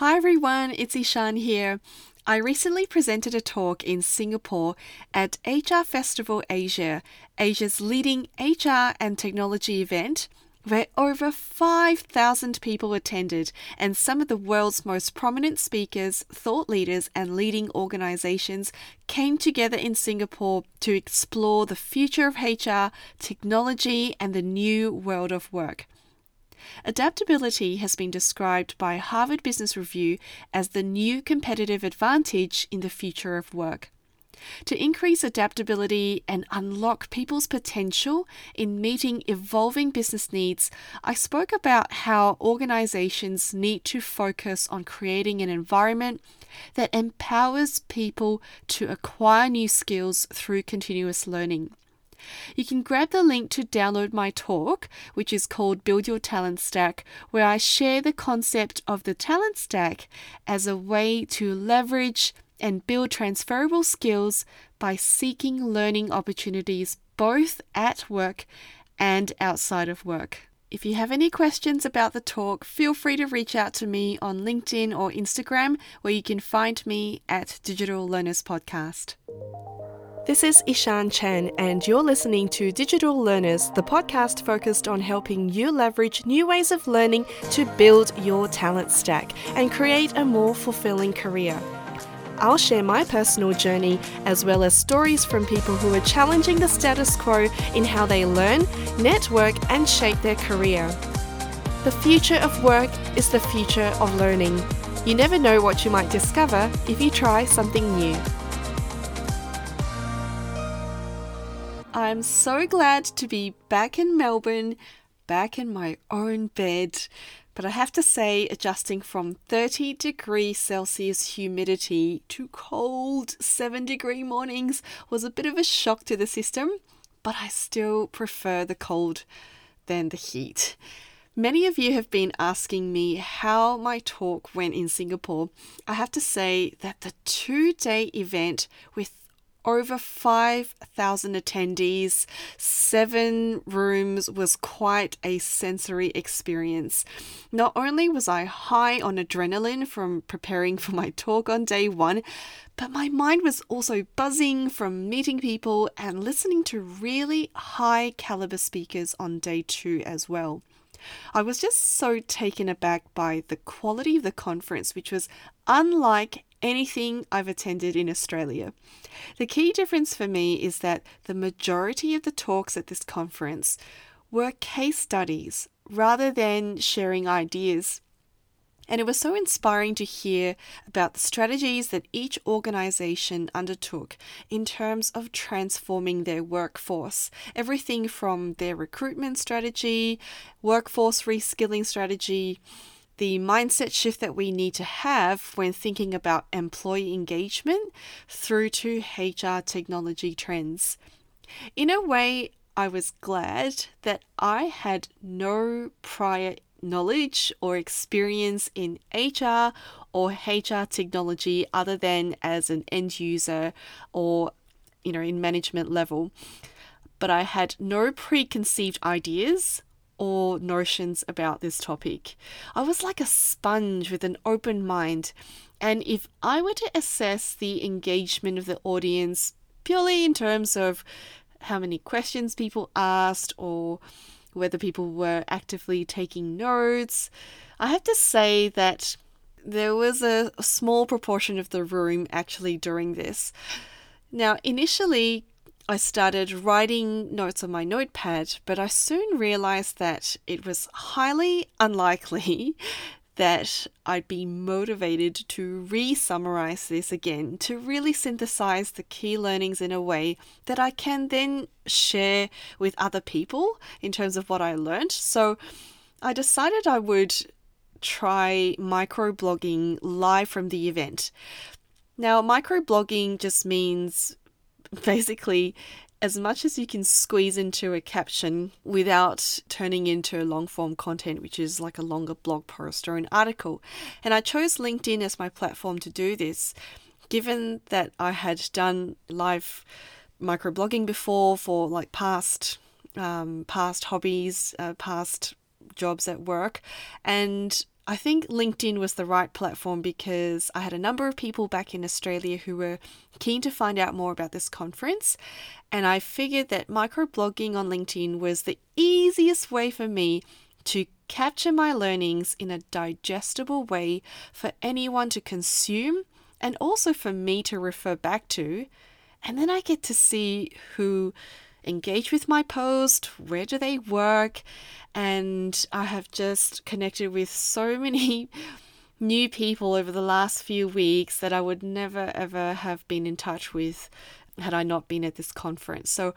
Hi everyone, it's Ishan here. I recently presented a talk in Singapore at HR Festival Asia, Asia's leading HR and technology event, where over 5,000 people attended, and some of the world's most prominent speakers, thought leaders, and leading organizations came together in Singapore to explore the future of HR, technology, and the new world of work. Adaptability has been described by Harvard Business Review as the new competitive advantage in the future of work. To increase adaptability and unlock people's potential in meeting evolving business needs, I spoke about how organizations need to focus on creating an environment that empowers people to acquire new skills through continuous learning. You can grab the link to download my talk, which is called Build Your Talent Stack, where I share the concept of the talent stack as a way to leverage and build transferable skills by seeking learning opportunities both at work and outside of work. If you have any questions about the talk, feel free to reach out to me on LinkedIn or Instagram, where you can find me at Digital Learners Podcast. This is Ishan Chen, and you're listening to Digital Learners, the podcast focused on helping you leverage new ways of learning to build your talent stack and create a more fulfilling career. I'll share my personal journey as well as stories from people who are challenging the status quo in how they learn, network, and shape their career. The future of work is the future of learning. You never know what you might discover if you try something new. I'm so glad to be back in Melbourne, back in my own bed. But I have to say, adjusting from 30 degrees Celsius humidity to cold 7 degree mornings was a bit of a shock to the system, but I still prefer the cold than the heat. Many of you have been asking me how my talk went in Singapore. I have to say that the two day event with over 5,000 attendees, seven rooms was quite a sensory experience. Not only was I high on adrenaline from preparing for my talk on day one, but my mind was also buzzing from meeting people and listening to really high caliber speakers on day two as well. I was just so taken aback by the quality of the conference, which was unlike anything I've attended in Australia. The key difference for me is that the majority of the talks at this conference were case studies rather than sharing ideas. And it was so inspiring to hear about the strategies that each organization undertook in terms of transforming their workforce. Everything from their recruitment strategy, workforce reskilling strategy, the mindset shift that we need to have when thinking about employee engagement through to HR technology trends. In a way, I was glad that I had no prior knowledge or experience in HR or HR technology other than as an end user or you know in management level but I had no preconceived ideas or notions about this topic. I was like a sponge with an open mind. And if I were to assess the engagement of the audience purely in terms of how many questions people asked or whether people were actively taking notes, I have to say that there was a, small proportion of the room actually doing this. Now, initially, I started writing notes on my notepad, but I soon realized that it was highly unlikely that I'd be motivated to re summarize this again, to really synthesize the key learnings in a way that I can then share with other people in terms of what I learned. So I decided I would try microblogging live from the event. Now, microblogging just means basically as much as you can squeeze into a caption without turning into long form content, which is like a longer blog post or an article. And I chose LinkedIn as my platform to do this, given that I had done live microblogging before for like past um, past hobbies, uh, past jobs at work, and I think LinkedIn was the right platform because I had a number of people back in Australia who were keen to find out more about this conference. And I figured that microblogging on LinkedIn was the easiest way for me to capture my learnings in a digestible way for anyone to consume and also for me to refer back to. And then I get to see who engage with my post, where do they work, and I have just connected with so many new people over the last few weeks that I would never ever have been in touch with had I not been at this conference. So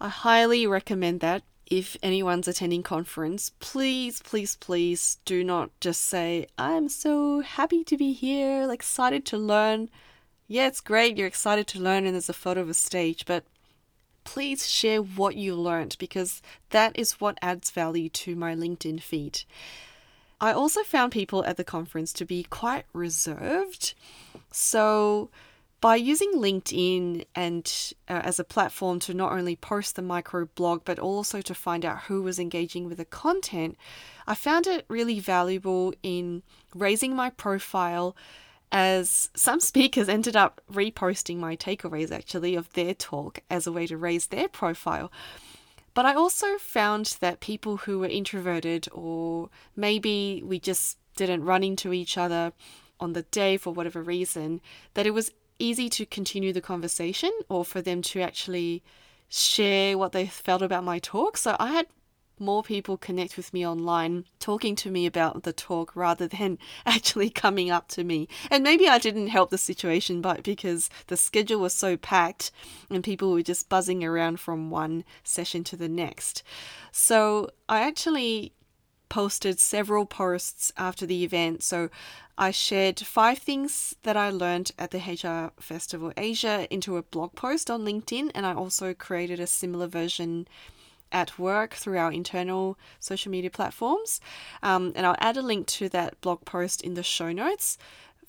I highly recommend that. If anyone's attending conference, please, please, please do not just say, I'm so happy to be here, excited to learn. Yeah, it's great, you're excited to learn, and there's a photo of a stage, but please share what you learned because that is what adds value to my LinkedIn feed. I also found people at the conference to be quite reserved. So, by using LinkedIn and uh, as a platform to not only post the micro blog but also to find out who was engaging with the content, I found it really valuable in raising my profile as some speakers ended up reposting my takeaways actually of their talk as a way to raise their profile. But I also found that people who were introverted, or maybe we just didn't run into each other on the day for whatever reason, that it was easy to continue the conversation or for them to actually share what they felt about my talk. So I had more people connect with me online talking to me about the talk rather than actually coming up to me. And maybe I didn't help the situation, but because the schedule was so packed and people were just buzzing around from one session to the next. So I actually posted several posts after the event. So I shared five things that I learned at the HR Festival Asia into a blog post on LinkedIn, and I also created a similar version at work through our internal social media platforms. Um, and I'll add a link to that blog post in the show notes.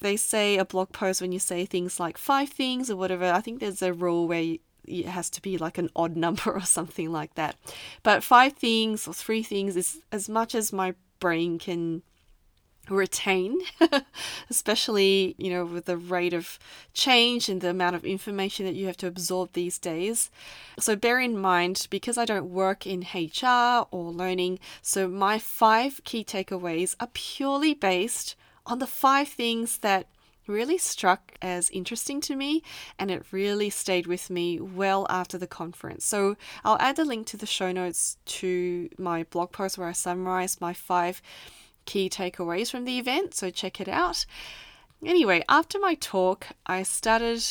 They say a blog post when you say things like five things or whatever. I think there's a rule where it has to be like an odd number or something like that. But five things or three things is as much as my brain can retain, especially, you know, with the rate of change and the amount of information that you have to absorb these days. So bear in mind, because I don't work in HR or learning, so my five key takeaways are purely based on the five things that really struck as interesting to me and it really stayed with me well after the conference. So I'll add the link to the show notes to my blog post where I summarize my five key takeaways from the event, so check it out. Anyway, after my talk, I started,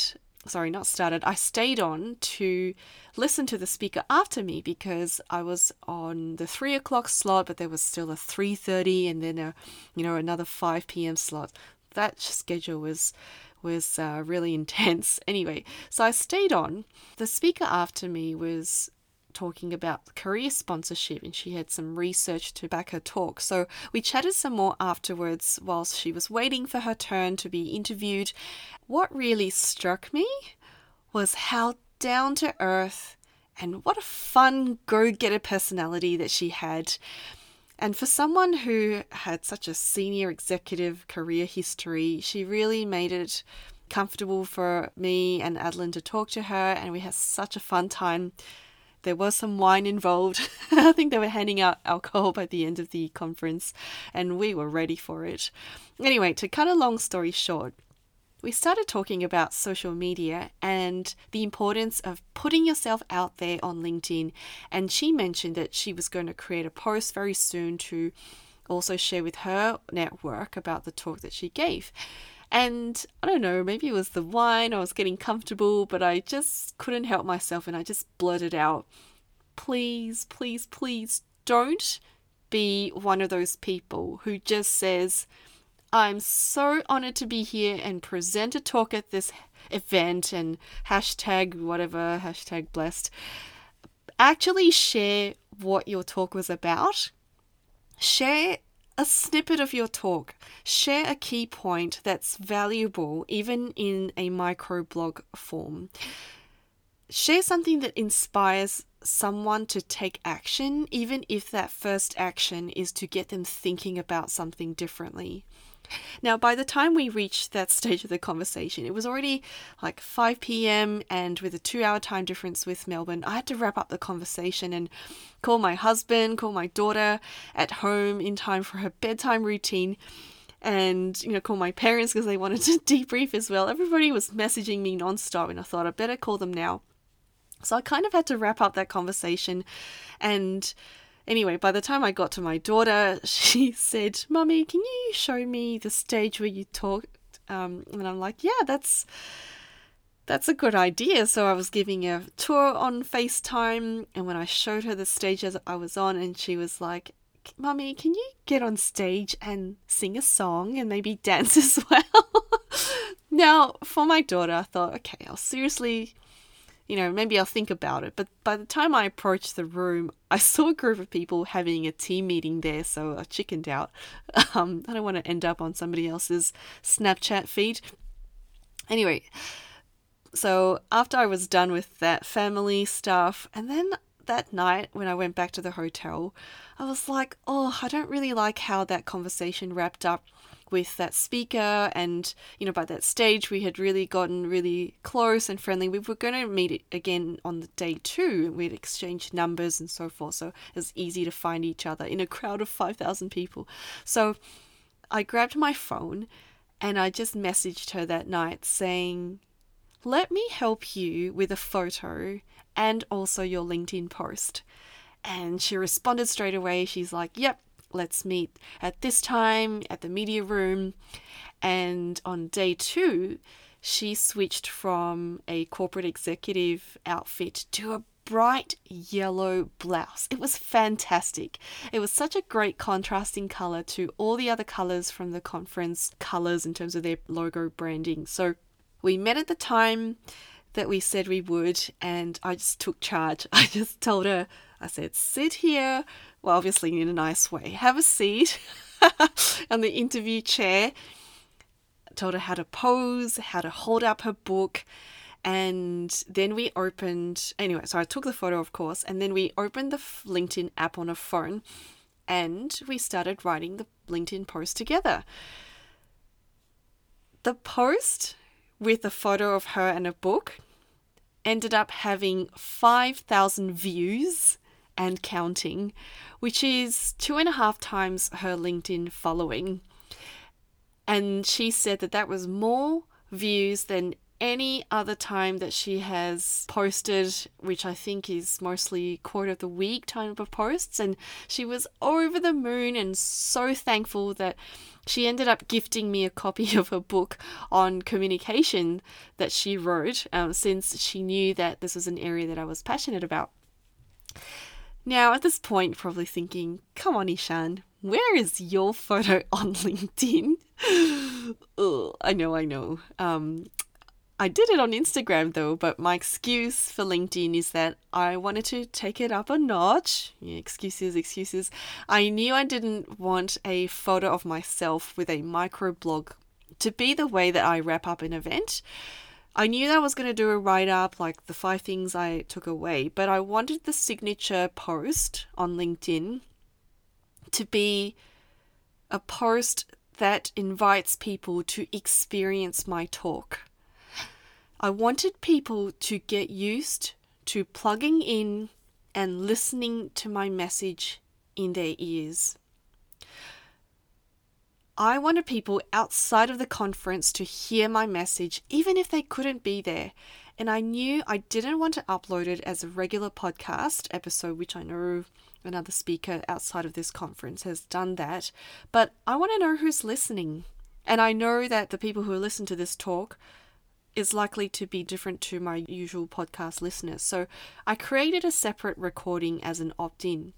sorry, not started, I stayed on to listen to the speaker after me because I was on the three o'clock slot, but there was still a 3.30 and then a, you know, another 5 p.m. slot. That schedule was was uh, really intense. Anyway, so I stayed on. The speaker after me was talking about career sponsorship and she had some research to back her talk. So we chatted some more afterwards whilst she was waiting for her turn to be interviewed. What really struck me was how down to earth and what a fun go getter personality that she had. And for someone who had such a senior executive career history, she really made it comfortable for me and Adeline to talk to her, and we had such a fun time there was some wine involved. I think they were handing out alcohol by the end of the conference, and we were ready for it. Anyway, to cut a long story short, we started talking about social media and the importance of putting yourself out there on LinkedIn. And she mentioned that she was going to create a post very soon to also share with her network about the talk that she gave. And I don't know, maybe it was the wine, I was getting comfortable, but I just couldn't help myself and I just blurted out, please, please, please don't be one of those people who just says, I'm so honored to be here and present a talk at this event and hashtag whatever, hashtag blessed. Actually, share what your talk was about. Share a snippet of your talk. Share a key point that's valuable, even in a microblog form. share something that inspires someone to take action, even if that first action is to get them thinking about something differently. Now, by the time we reached that stage of the conversation, it was already like 5 p.m., and with a two hour time difference with Melbourne, I had to wrap up the conversation and call my husband, call my daughter at home in time for her bedtime routine, and you know, call my parents because they wanted to debrief as well. Everybody was messaging me nonstop, and I thought I better call them now. So I kind of had to wrap up that conversation. And anyway, by the time I got to my daughter, she said, Mummy, can you show me the stage where you talked? Um, and I'm like, yeah, that's that's a good idea. So I was giving a tour on FaceTime, and when I showed her the stage I was on, and she was like, Mummy, can you get on stage and sing a song and maybe dance as well? now, for my daughter, I thought, okay, I'll seriously you know, maybe I'll think about it. But by the time I approached the room, I saw a group of people having a team meeting there, so I chickened out. Um, I don't want to end up on somebody else's Snapchat feed. Anyway, so after I was done with that family stuff, and then that night when I went back to the hotel, I was like, oh, I don't really like how that conversation wrapped up with that speaker and you know by that stage we had really gotten really close and friendly. We were going to meet again on the day two. We'd exchanged numbers and so forth so it was easy to find each other in a crowd of 5000 people. So i grabbed my phone and i just messaged her that night saying let me help you with a photo and also your linkedin post. And she responded straight away. She's like yep let's meet at this time at the media room. And on day two, she switched from a corporate executive outfit to a bright yellow blouse. It was fantastic. It was such a great contrasting color to all the other colors from the conference colors in terms of their logo branding. So we met at the time that we said we would, and I just took charge. I just told her, I said, sit here, well, obviously in a nice way. Have a seat on the interview chair. I told her how to pose, how to hold up her book. And then we opened, anyway, so I took the photo, of course, and then we opened the LinkedIn app on a phone and we started writing the LinkedIn post together. The post with a photo of her and a book ended up having 5,000 views and counting, which is two and a half times her LinkedIn following. And she said that that was more views than any other time that she has posted, which I think is mostly quarter of the week type of posts. And she was over the moon and so thankful that she ended up gifting me a copy of her book on communication that she wrote, um, since she knew that this was an area that I was passionate about. Now, at this point, you're probably thinking, come on, Ishan, where is your photo on LinkedIn? Ugh, I know, I know. Um, I did it on Instagram though, but my excuse for LinkedIn is that I wanted to take it up a notch. Yeah, excuses, excuses. I knew I didn't want a photo of myself with a microblog to be the way that I wrap up an event. I knew that I was going to do a write up, like the five things I took away, but I wanted the signature post on LinkedIn to be a post that invites people to experience my talk. I wanted people to get used to plugging in and listening to my message in their ears. I wanted people outside of the conference to hear my message, even if they couldn't be there. And I knew I didn't want to upload it as a regular podcast episode, which I know another speaker outside of this conference has done that. But I want to know who's listening. And I know that the people who listen to this talk is likely to be different to my usual podcast listeners. So I created a separate recording as an opt in.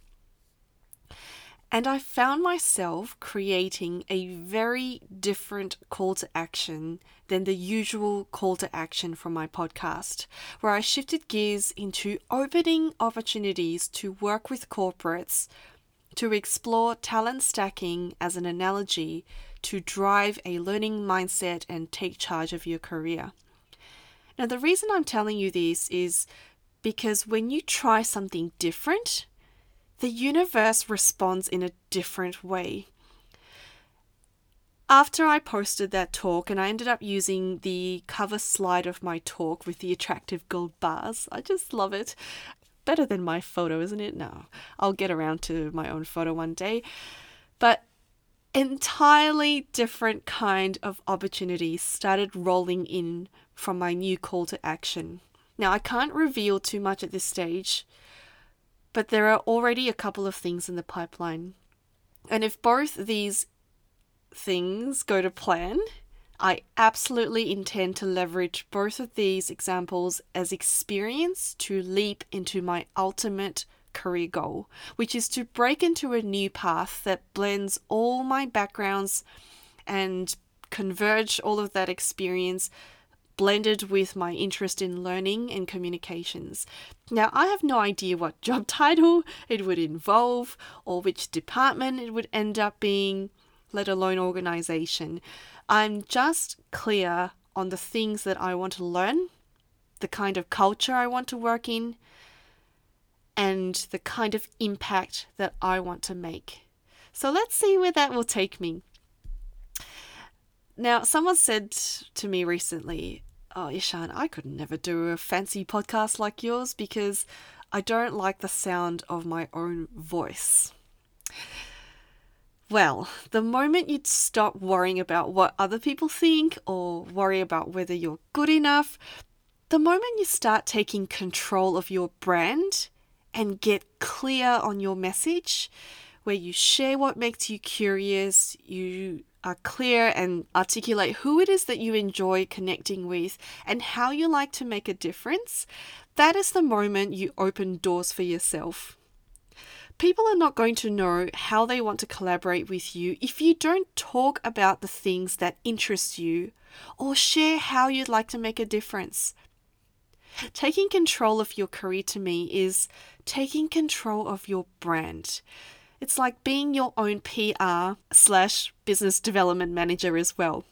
And I found myself creating a very different call to action than the usual call to action from my podcast, where I shifted gears into opening opportunities to work with corporates to explore talent stacking as an analogy to drive a learning mindset and take charge of your career. Now, the reason I'm telling you this is because when you try something different, the universe responds in a different way. After I posted that talk and I ended up using the cover slide of my talk with the attractive gold bars, I just love it. Better than my photo, isn't it? No, I'll get around to my own photo one day. But entirely different kind of opportunities started rolling in from my new call to action. Now, I can't reveal too much at this stage, but there are already a couple of things in the pipeline. And if both these things go to plan, I absolutely intend to leverage both of these examples as experience to leap into my ultimate career goal, which is to break into a new path that blends all my backgrounds and converge all of that experience blended with my interest in learning and communications. Now, I have no idea what job title it would involve or which department it would end up being let alone organization. I'm just clear on the things that I want to learn, the kind of culture I want to work in, and the kind of impact that I want to make. So let's see where that will take me. Now, someone said to me recently, Oh, Ishan, I could never do a fancy podcast like yours because I don't like the sound of my own voice. Well, the moment you stop worrying about what other people think or worry about whether you're good enough, the moment you start taking control of your brand and get clear on your message, where you share what makes you curious, you are clear and articulate who it is that you enjoy connecting with and how you like to make a difference, that is the moment you open doors for yourself. People are not going to know how they want to collaborate with you if you don't talk about the things that interest you or share how you'd like to make a difference. Taking control of your career to me is taking control of your brand. It's like being your own PR slash business development manager as well.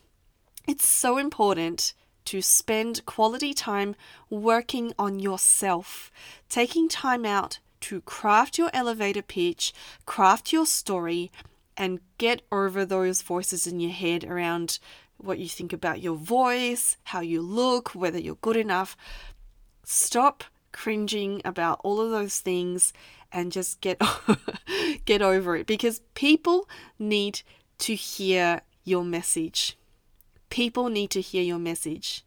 It's so important to spend quality time working on yourself, taking time out to craft your elevator pitch, craft your story, and get over those voices in your head around what you think about your voice, how you look, whether you're good enough. Stop cringing about all of those things and just get get over it because people need to hear your message. People need to hear your message.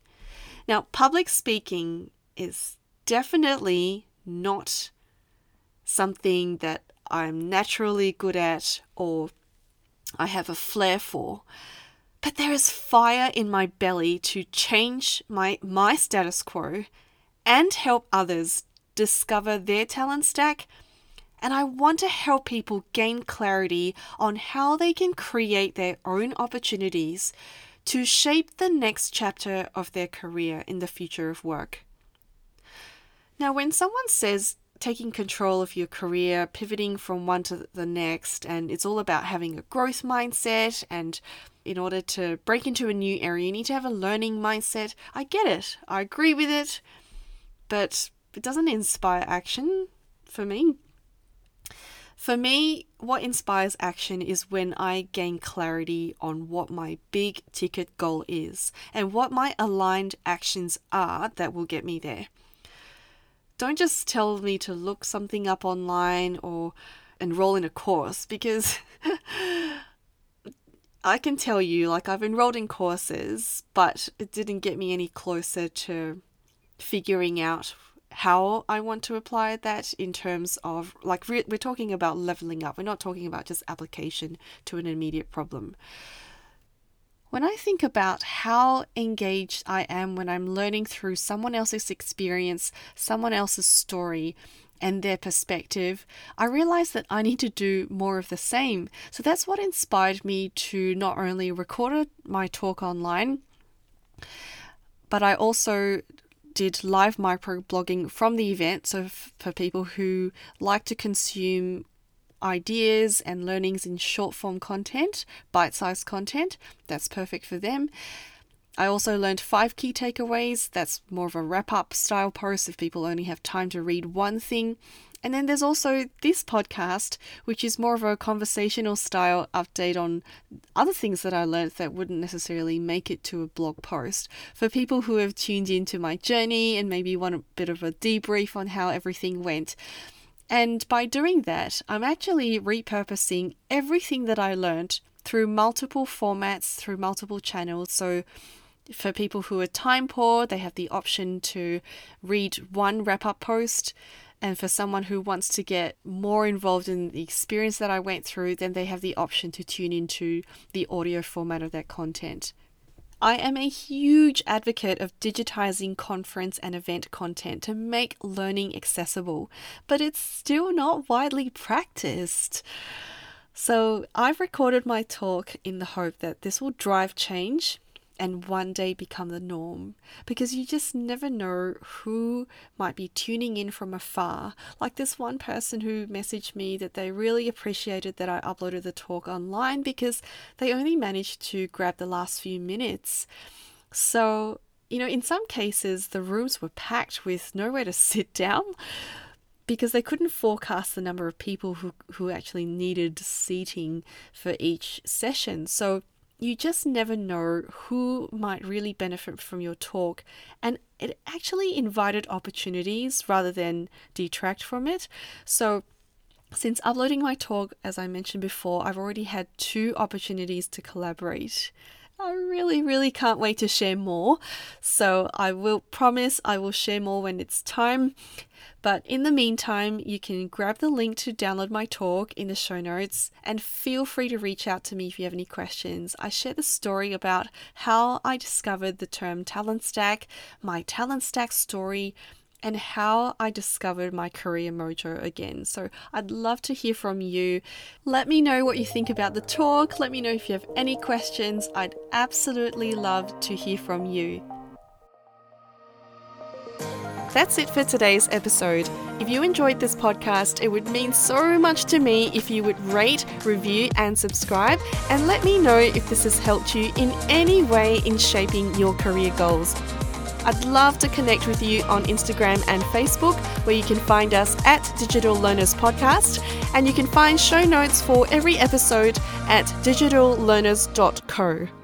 Now, public speaking is definitely not something that I'm naturally good at or I have a flair for. But there is fire in my belly to change my, my status quo and help others discover their talent stack. And I want to help people gain clarity on how they can create their own opportunities to shape the next chapter of their career in the future of work. Now, when someone says taking control of your career, pivoting from one to the next, and it's all about having a growth mindset. And in order to break into a new area, you need to have a learning mindset. I get it, I agree with it, but it doesn't inspire action for me. For me, what inspires action is when I gain clarity on what my big ticket goal is and what my aligned actions are that will get me there don't just tell me to look something up online or enroll in a course because I can tell you, like, I've enrolled in courses, but it didn't get me any closer to figuring out how I want to apply that in terms of, like, we're talking about leveling up. We're not talking about just application to an immediate problem. When I think about how engaged I am when I'm learning through someone else's experience, someone else's story, and their perspective, I realize that I need to do more of the same. So that's what inspired me to not only record my talk online, but I also did live microblogging from the event. So, for people who like to consume ideas and learnings in short form content, bite sized content. That's perfect for them. I also learned five key takeaways. That's more of a wrap up style post if people only have time to read one thing. And then there's also this podcast, which is more of a conversational style update on other things that I learned that wouldn't necessarily make it to a blog post. For people who have tuned into my journey and maybe want a bit of a debrief on how everything went. And by doing that, I'm actually repurposing everything that I learned through multiple formats, through multiple channels. So for people who are time poor, they have the option to read one wrap up post. And for someone who wants to get more involved in the experience that I went through, then they have the option to tune into the audio format of that content. I am a huge advocate of digitizing conference and event content to make learning accessible, but it's still not widely practiced. So, I've recorded my talk in the hope that this will drive change and one day become the norm because you just never know who might be tuning in from afar. Like this one person who messaged me that they really appreciated that I uploaded the talk online because they only managed to grab the last few minutes. So, you know, in some cases, the rooms were packed with nowhere to sit down because they couldn't forecast the number of people who, who actually needed seating for each session. So, you just never know who might really benefit from your talk. And it actually invited opportunities rather than detract from it. So, since uploading my talk, as I mentioned before, I've already had two opportunities to collaborate. I really, really can't wait to share more. So I will promise I will share more when it's time. But in the meantime, you can grab the link to download my talk in the show notes and feel free to reach out to me if you have any questions. I share the story about how I discovered the term talent stack, my talent stack story, and how I discovered my career mojo again. So I'd love to hear from you. Let me know what you think about the talk. Let me know if you have any questions. I'd absolutely love to hear from you. That's it for today's episode. If you enjoyed this podcast, it would mean so much to me if you would rate, review, and subscribe, and let me know if this has helped you in any way in shaping your career goals. I'd love to connect with you on Instagram and Facebook, where you can find us at Digital Learners Podcast, and you can find show notes for every episode at digitallearners.co.